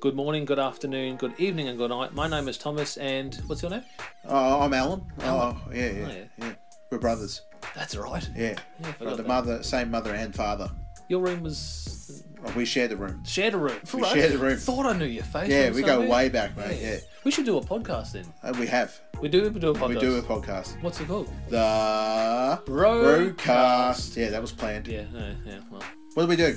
Good morning, good afternoon, good evening, and good night. My name is Thomas, and what's your name? Oh, I'm Alan. Alan. Oh, yeah, yeah, Oh, yeah. yeah. We're brothers. That's right. Yeah. Yeah, I forgot Got the that. mother, same mother and father. Your room was Oh, we share the room. shared a room. We share the room. Thought I knew your face. Yeah, we go way back, mate. Yeah. We should do a podcast then. Uh, we have. We do. We do a podcast. We do a podcast. What's it called? The Roadcast. Roadcast. Yeah, that was planned. Yeah. Yeah. yeah well. What do we do?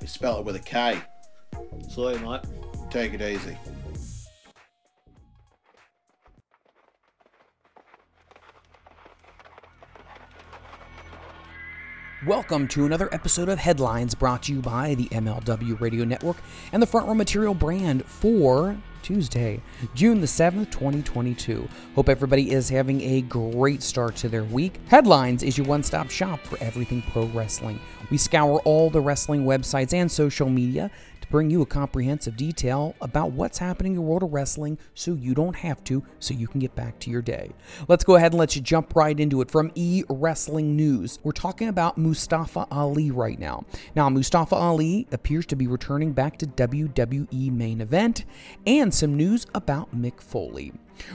We spell it with a K. So, mate. Take it easy. Welcome to another episode of Headlines brought to you by the MLW Radio Network and the Front Row Material brand for Tuesday, June the 7th, 2022. Hope everybody is having a great start to their week. Headlines is your one stop shop for everything pro wrestling. We scour all the wrestling websites and social media to bring you a comprehensive detail about what's happening in the world of wrestling so you don't have to, so you can get back to your day. Let's go ahead and let you jump right into it. From E Wrestling News, we're talking about Mustafa Ali right now. Now, Mustafa Ali appears to be returning back to WWE main event, and some news about Mick Foley.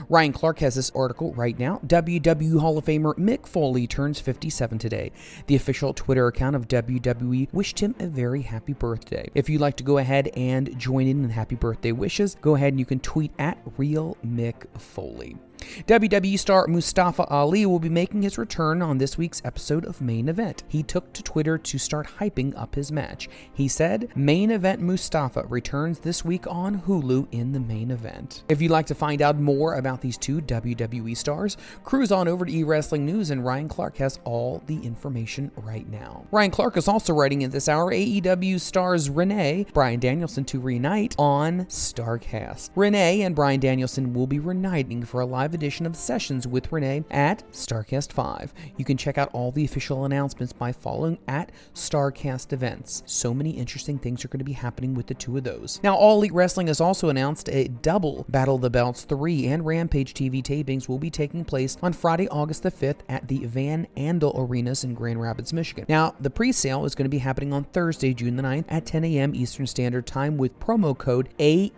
Ryan Clark has this article right now. WWE Hall of Famer Mick Foley turns 57 today. The official Twitter account of WWE wished him a very happy birthday. If you'd like to go ahead and join in in happy birthday wishes, go ahead and you can tweet at Real Mick Foley. WWE star Mustafa Ali will be making his return on this week's episode of Main Event. He took to Twitter to start hyping up his match. He said, Main Event Mustafa returns this week on Hulu in the main event. If you'd like to find out more about these two WWE stars, cruise on over to eWrestling News and Ryan Clark has all the information right now. Ryan Clark is also writing in this hour AEW stars Renee, Bryan Danielson to reunite on Starrcast. Renee and Bryan Danielson will be reuniting for a live edition of Sessions with Renee at Starrcast 5. You can check out all the official announcements by following at Starrcast Events. So many interesting things are going to be happening with the two of those. Now, All Elite Wrestling has also announced a double Battle of the Belts 3 and Rampage TV tapings will be taking place on Friday, August the 5th at the Van Andel Arenas in Grand Rapids, Michigan. Now, the pre sale is going to be happening on Thursday, June the 9th at 10 a.m. Eastern Standard Time with promo code E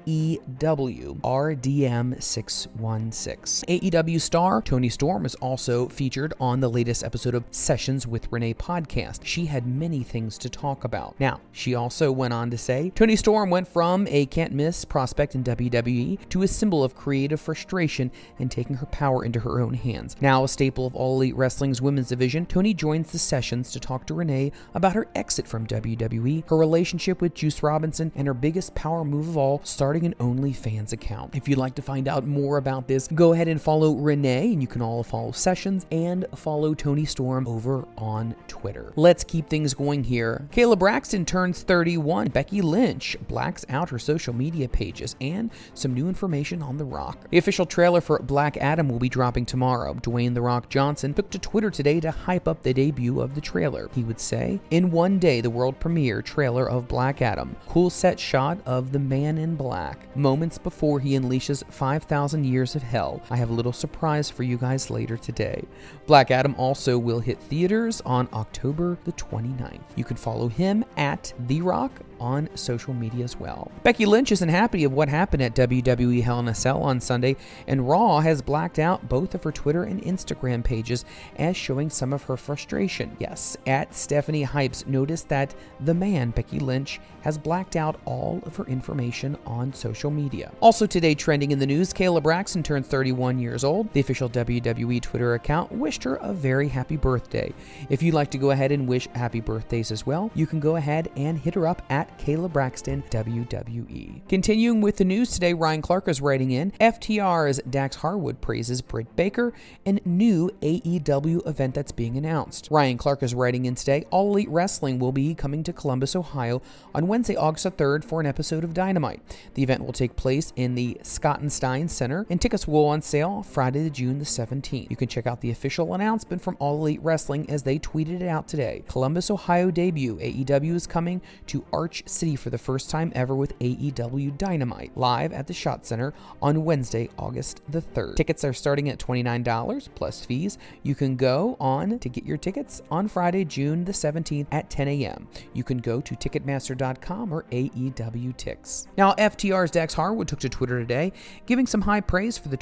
AEW RDM616. AEW star Toni Storm is also featured on the latest episode of Sessions with Renee podcast. She had many things to talk about. Now, she also went on to say Toni Storm went from a can't miss prospect in WWE to a symbol of creative frustration and taking her power into her own hands. Now, a staple of All Elite Wrestling's women's division, Toni joins the sessions to talk to Renee about her exit from WWE, her relationship with Juice Robinson, and her biggest power move of all, starting an OnlyFans account. If you'd like to find out more about this, go ahead and follow Renee, and you can all follow Sessions and follow Toni Storm over on Twitter. Let's keep things going here. Kayla Braxton turns 31. Becky Lynch blacks out her social media pages and some new information on The Rock. The official trailer for Black Adam will be dropping tomorrow. Dwayne The Rock Johnson took to Twitter today to hype up the debut of the trailer. He would say, In one day, the world premiere trailer of Black Adam. Cool set shot of the man in black. Moments before he unleashes 5,000 years of hell. I have a little surprise for you guys later today. Black Adam also will hit theaters on October the 29th. You can follow him at The Rock on social media as well. Becky Lynch isn't happy of what happened at WWE Hell in a Cell on Sunday, and Raw has blacked out both of her Twitter and Instagram pages as showing some of her frustration. Yes, at Stephanie Hypes noticed that the man, Becky Lynch, has blacked out all of her information on social media. Also today trending in the news, Kayla Braxton turned 31 years old. The official WWE Twitter account wished her a very happy birthday. If you'd like to go ahead and wish happy birthdays as well, you can go ahead and hit her up at Kayla Braxton WWE. Continuing with the news today, Ryan Clark is writing in FTR's Dax Harwood praises Britt Baker and new AEW event that's being announced. Ryan Clark is writing in today All Elite Wrestling will be coming to Columbus, Ohio on Wednesday, August 3rd for an episode of Dynamite. The event will take place in the Schottenstein Center and tickets will on sale Friday, June the 17th. You can check out the official announcement from All Elite Wrestling as they tweeted it out today. Columbus, Ohio debut. AEW is coming to Arch City for the first time ever with AEW Dynamite live at the Shot Center on Wednesday, August the 3rd. Tickets are starting at $29 plus fees. You can go on to get your tickets on Friday, June the 17th at 10 a.m. You can go to Ticketmaster.com or AEW Tix. Now, FTR's Dax Harwood took to Twitter today, giving some high praise for the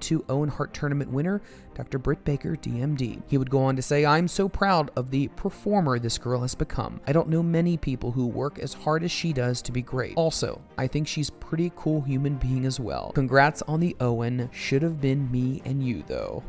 2022 Owen Hart Tournament winner, Dr. Britt Baker, DMD. He would go on to say, I'm so proud of the performer this girl has become. I don't know many people who work as hard as she does to be great. Also, I think she's pretty cool human being as well. Congrats on the Owen. Should have been me and you, though.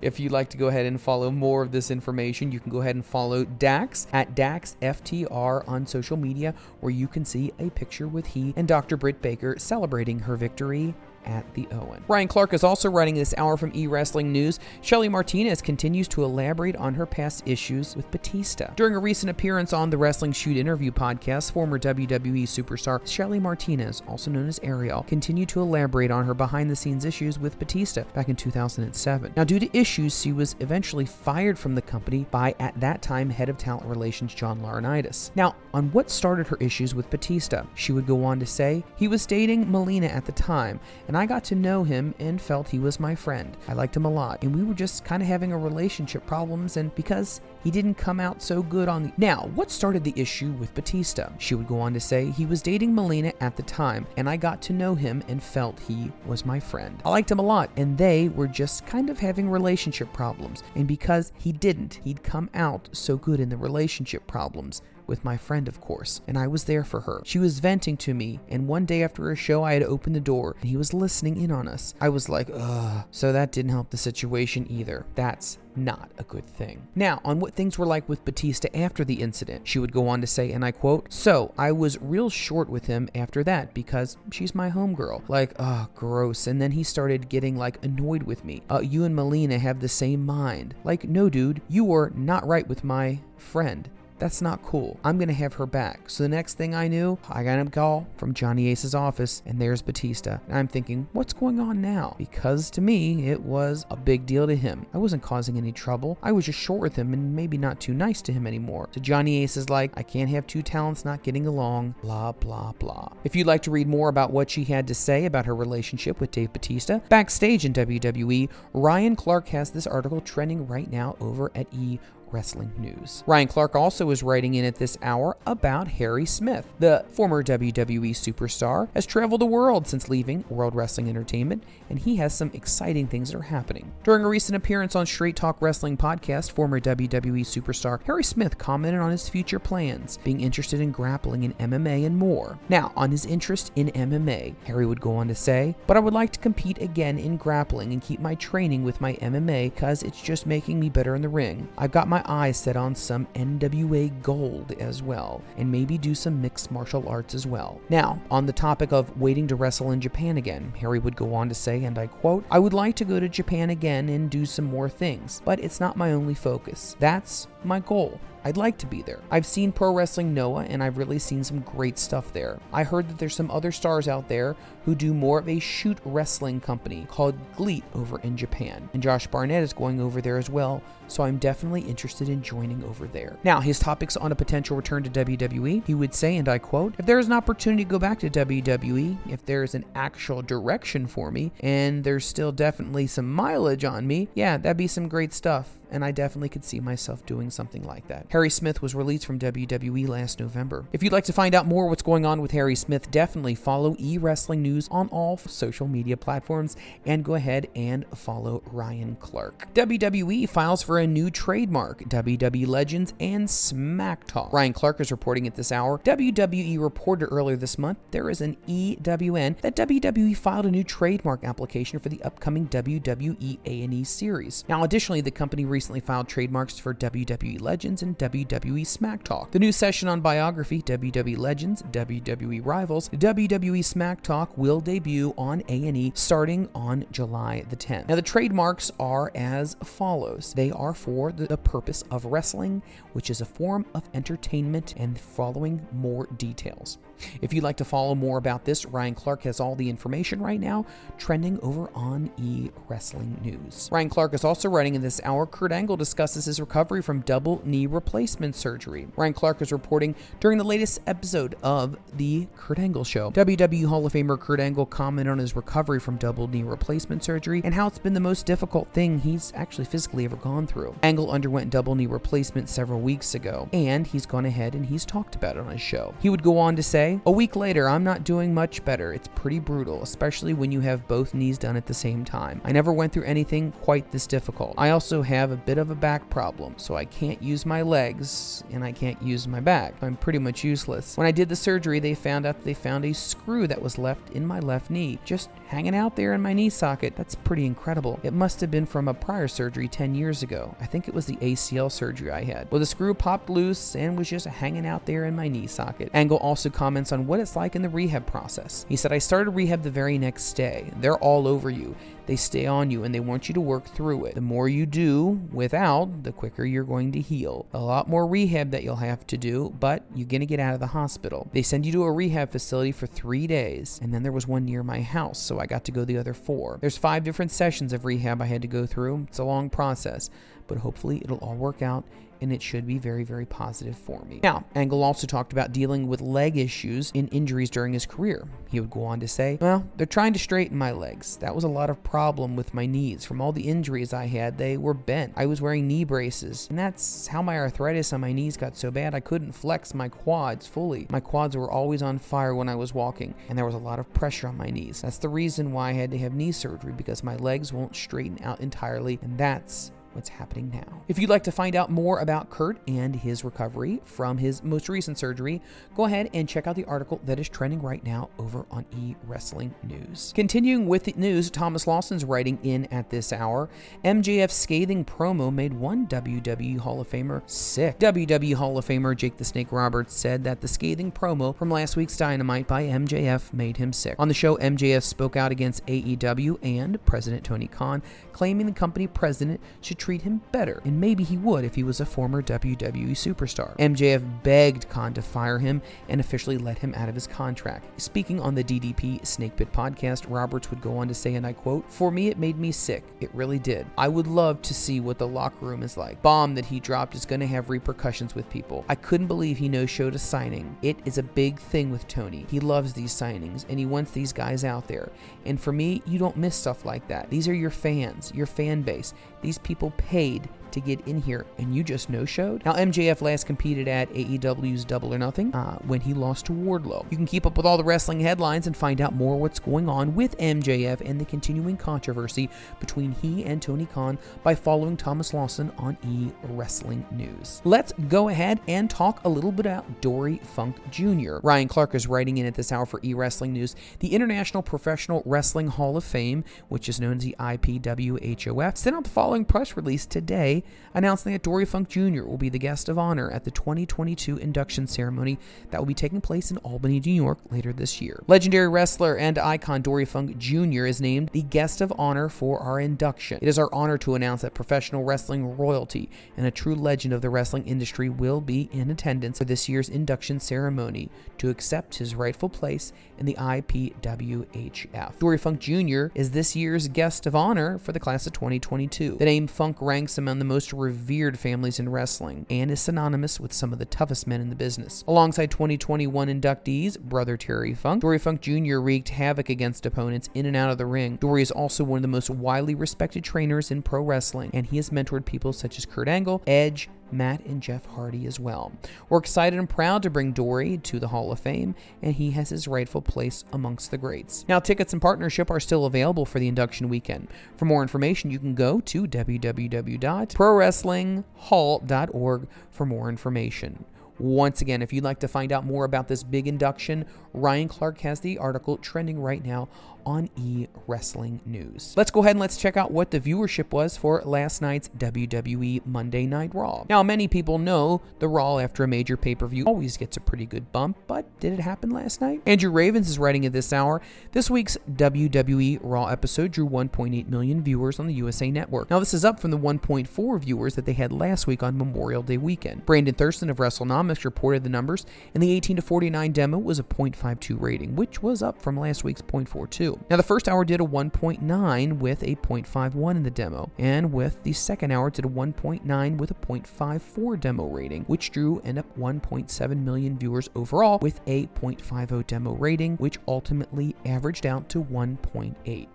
If you'd like to go ahead and follow more of this information, you can go ahead and follow Dax at DaxFTR on social media, where you can see a picture with he and Dr. Britt Baker celebrating her victory at the Owen. Ryan Clark is also writing this hour from E Wrestling News. Shelly Martinez continues to elaborate on her past issues with Batista. During a recent appearance on the Wrestling Shoot Interview podcast, former WWE superstar Shelly Martinez, also known as Ariel, continued to elaborate on her behind the scenes issues with Batista back in 2007. Now, due to issues, she was eventually fired from the company by, at that time, head of talent relations John Laurinaitis. Now, on what started her issues with Batista, she would go on to say, he was dating Melina at the time, and I got to know him and felt he was my friend. I liked him a lot, and we were just kind of having a relationship problems, and because he didn't come out so good on the. Now, what started the issue with Batista? She would go on to say he was dating Melina at the time, and I got to know him and felt he was my friend. I liked him a lot, and they were just kind of having relationship problems, and because he didn't, he'd come out so good in the relationship problems with my friend, of course, and I was there for her. She was venting to me, and one day after a show, I had opened the door and he was listening in on us. I was like, ugh. So that didn't help the situation either. That's not a good thing. Now, on what things were like with Batista after the incident, she would go on to say, and I quote, So I was real short with him after that because she's my homegirl. Like, oh, gross. And then he started getting like annoyed with me. Uh, you and Melina have the same mind. Like, no, dude, you were not right with my friend. That's not cool. I'm gonna have her back. So the next thing I knew, I got a call from Johnny Ace's office, and there's Batista. And I'm thinking, what's going on now? Because to me, it was a big deal to him. I wasn't causing any trouble. I was just short with him and maybe not too nice to him anymore. So Johnny Ace is like, I can't have two talents not getting along, blah, blah, blah. If you'd like to read more about what she had to say about her relationship with Dave Batista, backstage in WWE, Ryan Clark has this article trending right now over at E Wrestling News. Ryan Clark also is writing in at this hour about Harry Smith. The former WWE superstar has traveled the world since leaving World Wrestling Entertainment, and he has some exciting things that are happening. During a recent appearance on Straight Talk Wrestling podcast, former WWE superstar Harry Smith commented on his future plans, being interested in grappling in MMA and more. Now, on his interest in MMA, Harry would go on to say, But I would like to compete again in grappling and keep my training with my MMA because it's just making me better in the ring. I've got my eyes set on some NWA gold as well, and maybe do some mixed martial arts as well. Now, on the topic of waiting to wrestle in Japan again, Harry would go on to say, and I quote, I would like to go to Japan again and do some more things, but it's not my only focus. That's my goal. I'd like to be there. I've seen Pro Wrestling Noah and I've really seen some great stuff there. I heard that there's some other stars out there who do more of a shoot wrestling company called GLEAT over in Japan. And Josh Barnett is going over there as well, so I'm definitely interested in joining over there. Now, his topics on a potential return to WWE, he would say, and I quote, If there is an opportunity to go back to WWE, if there is an actual direction for me, and there's still definitely some mileage on me, yeah, that'd be some great stuff and I definitely could see myself doing something like that. Harry Smith was released from WWE last November. If you'd like to find out more what's going on with Harry Smith, definitely follow e wrestling news on all social media platforms and go ahead and follow Ryan Clark. WWE files for a new trademark, WWE Legends and Smack Talk. Ryan Clark is reporting at this hour. WWE reported earlier this month there is an EWN that WWE filed a new trademark application for the upcoming WWE A&E series. Now, additionally, the company recently filed trademarks for WWE Legends and WWE Smack Talk. The new session on biography, WWE Legends, WWE Rivals, WWE Smack Talk will debut on A&E starting on July the 10th. Now the trademarks are as follows. They are for the, purpose of wrestling, which is a form of entertainment and following more details. If you'd like to follow more about this, Ryan Clark has all the information right now trending over on E Wrestling News. Ryan Clark is also writing in this hour. Kurt Angle discusses his recovery from double knee replacement surgery. Ryan Clark is reporting during the latest episode of The Kurt Angle Show. WWE Hall of Famer Kurt Angle commented on his recovery from double knee replacement surgery and how it's been the most difficult thing he's actually physically ever gone through. Angle underwent double knee replacement several weeks ago, and he's gone ahead and he's talked about it on his show. He would go on to say, A week later, I'm not doing much better. It's pretty brutal, especially when you have both knees done at the same time. I never went through anything quite this difficult. I also have a bit of a back problem, so I can't use my legs and I can't use my back. I'm pretty much useless. When I did the surgery, they found out they found a screw that was left in my left knee, just hanging out there in my knee socket. That's pretty incredible. It must have been from a prior surgery 10 years ago. I think it was the ACL surgery I had. Well, the screw popped loose and was just hanging out there in my knee socket. Angle also comments on what it's like in the rehab process. He said, I started rehab the very next day. They're all over you. They stay on you and they want you to work through it. The more you do without, the quicker you're going to heal. A lot more rehab that you'll have to do, but you're going to get out of the hospital. They send you to a rehab facility for three days, and then there was one near my house, so I got to go the other four. There's five different sessions of rehab I had to go through. It's a long process, but hopefully it'll all work out and it should be very, very positive for me. Now, Angle also talked about dealing with leg issues and injuries during his career. He would go on to say, Well, they're trying to straighten my legs. That was a lot of problem with my knees. From all the injuries I had, they were bent. I was wearing knee braces, and that's how my arthritis on my knees got so bad I couldn't flex my quads fully. My quads were always on fire when I was walking, and there was a lot of pressure on my knees. That's the reason why I had to have knee surgery because my legs won't straighten out entirely, and that's what's happening now. If you'd like to find out more about Kurt and his recovery from his most recent surgery, go ahead and check out the article that is trending right now over on E Wrestling News. Continuing with the news, Thomas Lawson's writing in at this hour. MJF's scathing promo made one WWE Hall of Famer sick. WWE Hall of Famer Jake the Snake Roberts said that the scathing promo from last week's Dynamite by MJF made him sick. On the show, MJF spoke out against AEW and President Tony Khan, claiming the company president should treat him better, and maybe he would if he was a former WWE superstar. MJF begged Khan to fire him and officially let him out of his contract. Speaking on the DDP Snake Pit podcast, Roberts would go on to say, and I quote, For me, it made me sick. It really did. I would love to see what the locker room is like. Bomb that he dropped is going to have repercussions with people. I couldn't believe he no showed a signing. It is a big thing with Tony. He loves these signings and he wants these guys out there. And for me, you don't miss stuff like that. These are your fans, your fan base. These people paid to get in here, and you just no showed. Now, MJF last competed at AEW's Double or Nothing uh, when he lost to Wardlow. You can keep up with all the wrestling headlines and find out more what's going on with MJF and the continuing controversy between he and Tony Khan by following Thomas Lawson on E Wrestling News. Let's go ahead and talk a little bit about Dory Funk Jr. Ryan Clark is writing in at this hour for E Wrestling News. The International Professional Wrestling Hall of Fame, which is known as the IPWHOF, sent out the following press release today announcing that Dory Funk Jr. will be the guest of honor at the 2022 induction ceremony that will be taking place in Albany, New York later this year. Legendary wrestler and icon Dory Funk Jr. is named the guest of honor for our induction. It is our honor to announce that professional wrestling royalty and a true legend of the wrestling industry will be in attendance for this year's induction ceremony to accept his rightful place in the IPWHF. Dory Funk Jr. is this year's guest of honor for the class of 2022. The name Funk ranks among the most revered families in wrestling and is synonymous with some of the toughest men in the business. Alongside 2021 inductees, brother Terry Funk, Dory Funk Jr. wreaked havoc against opponents in and out of the ring. Dory is also one of the most widely respected trainers in pro wrestling, and he has mentored people such as Kurt Angle, Edge, Matt, and Jeff Hardy as well. We're excited and proud to bring Dory to the Hall of Fame, and he has his rightful place amongst the greats. Now, tickets and partnership are still available for the induction weekend. For more information, you can go to www.prowrestlinghall.org for more information. Once again, if you'd like to find out more about this big induction, Ryan Clark has the article trending right now on E Wrestling News. Let's go ahead and let's check out what the viewership was for last night's WWE Monday Night Raw. Now, many people know the Raw after a major pay per view always gets a pretty good bump, but did it happen last night? Andrew Ravens is writing at this hour. This week's WWE Raw episode drew 1.8 million viewers on the USA Network. Now, this is up from the 1.4 viewers that they had last week on Memorial Day weekend. Brandon Thurston of WrestleNomics reported the numbers, and the 18 to 49 demo was a 0.52 rating, which was up from last week's 0.42. Now, the first hour did a 1.9 with a 0.51 in the demo, and with the second hour did a 1.9 with a 0.54 demo rating, which drew end up 1.7 million viewers overall with a 0.50 demo rating, which ultimately averaged out to 1.8.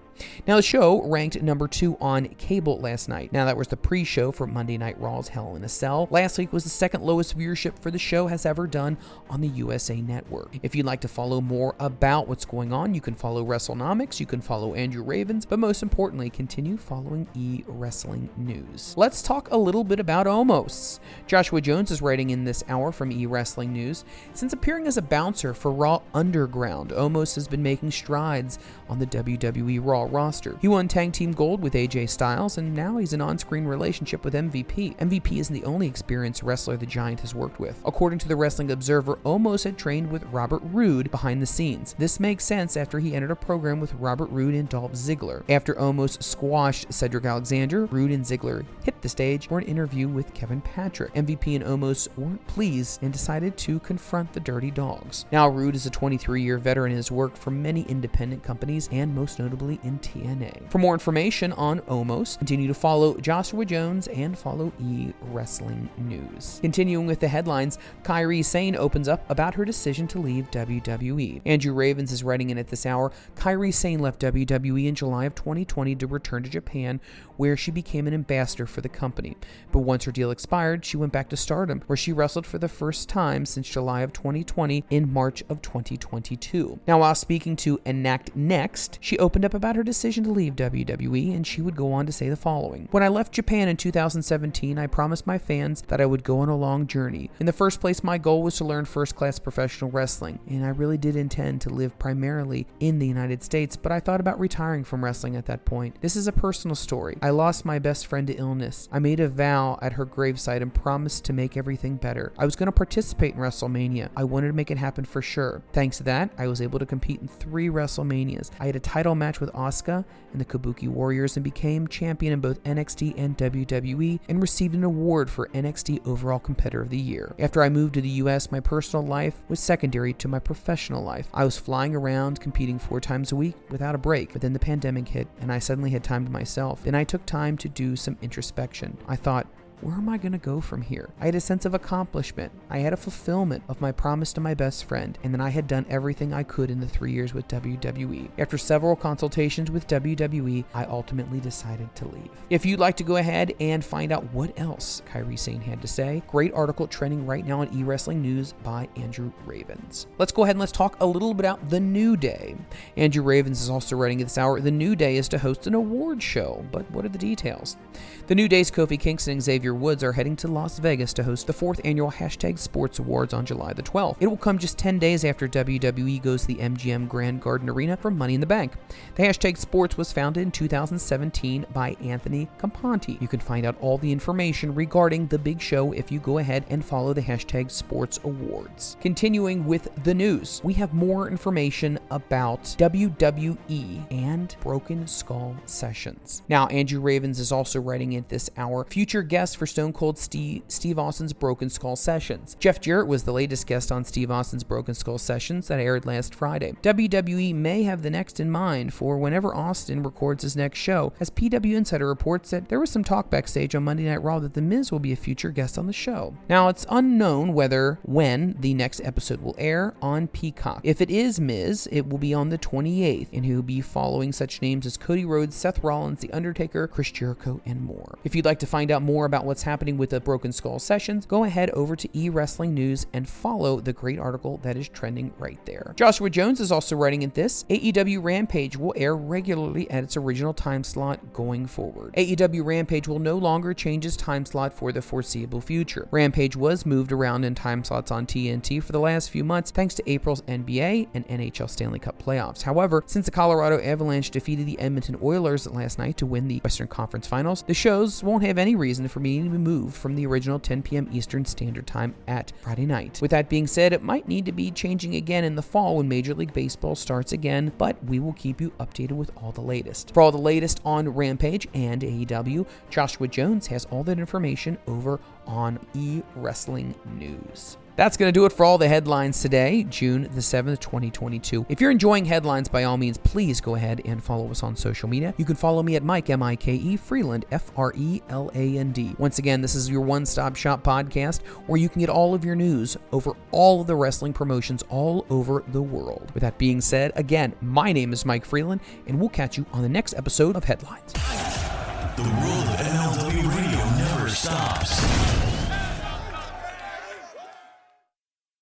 Now, the show ranked number two on cable last night. Now, that was the pre show for Monday Night Raw's Hell in a Cell. Last week was the second lowest viewership for the show has ever done on the USA Network. If you'd like to follow more about what's going on, you can follow WrestleNomics, you can follow Andrew Ravens, but most importantly, continue following E Wrestling News. Let's talk a little bit about Omos. Joshua Jones is writing in this hour from E Wrestling News. Since appearing as a bouncer for Raw Underground, Omos has been making strides on the WWE Raw roster. He won Tag Team Gold with AJ Styles, and now he's in on screen relationship with MVP. MVP isn't the only experienced wrestler the Giant has worked with. According to the Wrestling Observer, Omos had trained with Robert Roode behind the scenes. This makes sense after he entered a program with Robert Roode and Dolph Ziggler. After Omos squashed Cedric Alexander, Roode and Ziggler hit the stage for an interview with Kevin Patrick. MVP and Omos weren't pleased and decided to confront the Dirty Dogs. Now, Roode is a 23 year veteran and has worked for many independent companies and most notably in TNA. For more information on Omos, continue to follow Joshua Jones and follow E Wrestling News. Continuing with the headlines, Kairi Sane opens up about her decision to leave WWE. Andrew Ravens is writing in at this hour. Kairi Sane left WWE in July of 2020 to return to Japan, where she became an ambassador for the company. But once her deal expired, she went back to Stardom, where she wrestled for the first time since July of 2020 in March of 2022. Now, while speaking to Enact Next, she opened up about her decision to leave WWE, and she would go on to say the following When I left Japan in 2017, I promised my fans that I would go on a long journey. In the first place, my goal was to learn first class professional wrestling, and I really did intend to live primarily in the United States, but I thought about retiring from wrestling at that point. This is a personal story. I lost my best friend to illness. I made a vow at her gravesite and promised to make everything better. I was going to participate in WrestleMania. I wanted to make it happen for sure. Thanks to that, I was able to compete in three WrestleManias. I had a title match with Asuka and the Kabuki Warriors and became champion in both NXT and WWE and received an award for NXT Overall Competitor of the Year. After I moved to the US, my personal life was secondary to my professional life. I was flying around competing four times a week without a break, but then the pandemic hit and I suddenly had time to myself. Then I took time to do some introspection. I thought, where am I going to go from here? I had a sense of accomplishment. I had a fulfillment of my promise to my best friend, and then I had done everything I could in the three years with WWE. After several consultations with WWE, I ultimately decided to leave. If you'd like to go ahead and find out what else Kairi Sane had to say, great article trending right now on eWrestling News by Andrew Ravens. Let's go ahead and let's talk a little bit about The New Day. Andrew Ravens is also writing at this hour The New Day is to host an award show, but what are the details? The New Day's Kofi Kingston and Xavier Woods are heading to Las Vegas to host the fourth annual Hashtag Sports Awards on July the 12th. It will come just 10 days after WWE goes to the MGM Grand Garden Arena for Money in the Bank. The Hashtag Sports was founded in 2017 by Anthony Campanti. You can find out all the information regarding the big show if you go ahead and follow the Hashtag Sports Awards. Continuing with the news, we have more information about WWE and Broken Skull Sessions. Now, Andrew Ravens is also writing in this hour future guest for Stone Cold Steve, Steve Austin's Broken Skull Sessions. Jeff Jarrett was the latest guest on Steve Austin's Broken Skull Sessions that aired last Friday. WWE may have the next in mind for whenever Austin records his next show, as PW Insider reports that there was some talk backstage on Monday Night Raw that The Miz will be a future guest on the show. Now, it's unknown whether when the next episode will air on Peacock. If it is Miz, it will be on the 28th, and he will be following such names as Cody Rhodes, Seth Rollins, The Undertaker, Chris Jericho, and more. If you'd like to find out more about what's happening with the Broken Skull sessions, go ahead over to eWrestling News and follow the great article that is trending right there. Joshua Jones is also writing in this AEW Rampage will air regularly at its original time slot going forward. AEW Rampage will no longer change its time slot for the foreseeable future. Rampage was moved around in time slots on TNT for the last few months thanks to April's NBA and NHL Stanley Cup playoffs. However, since the Colorado Avalanche defeated the Edmonton Oilers last night to win the Western Conference Finals, the shows won't have any reason for being moved from the original 10 p.m. Eastern Standard Time at Friday night. With that being said, it might need to be changing again in the fall when Major League Baseball starts again, but we will keep you updated with all the latest. For all the latest on Rampage and AEW, Joshua Jones has all that information over on E Wrestling News. That's going to do it for all the headlines today, June the 7th, 2022. If you're enjoying headlines, by all means, please go ahead and follow us on social media. You can follow me at Mike, M I K E, Freeland, F R E L A N D. Once again, this is your one stop shop podcast where you can get all of your news over all of the wrestling promotions all over the world. With that being said, again, my name is Mike Freeland, and we'll catch you on the next episode of Headlines. The world of MLW radio never stops.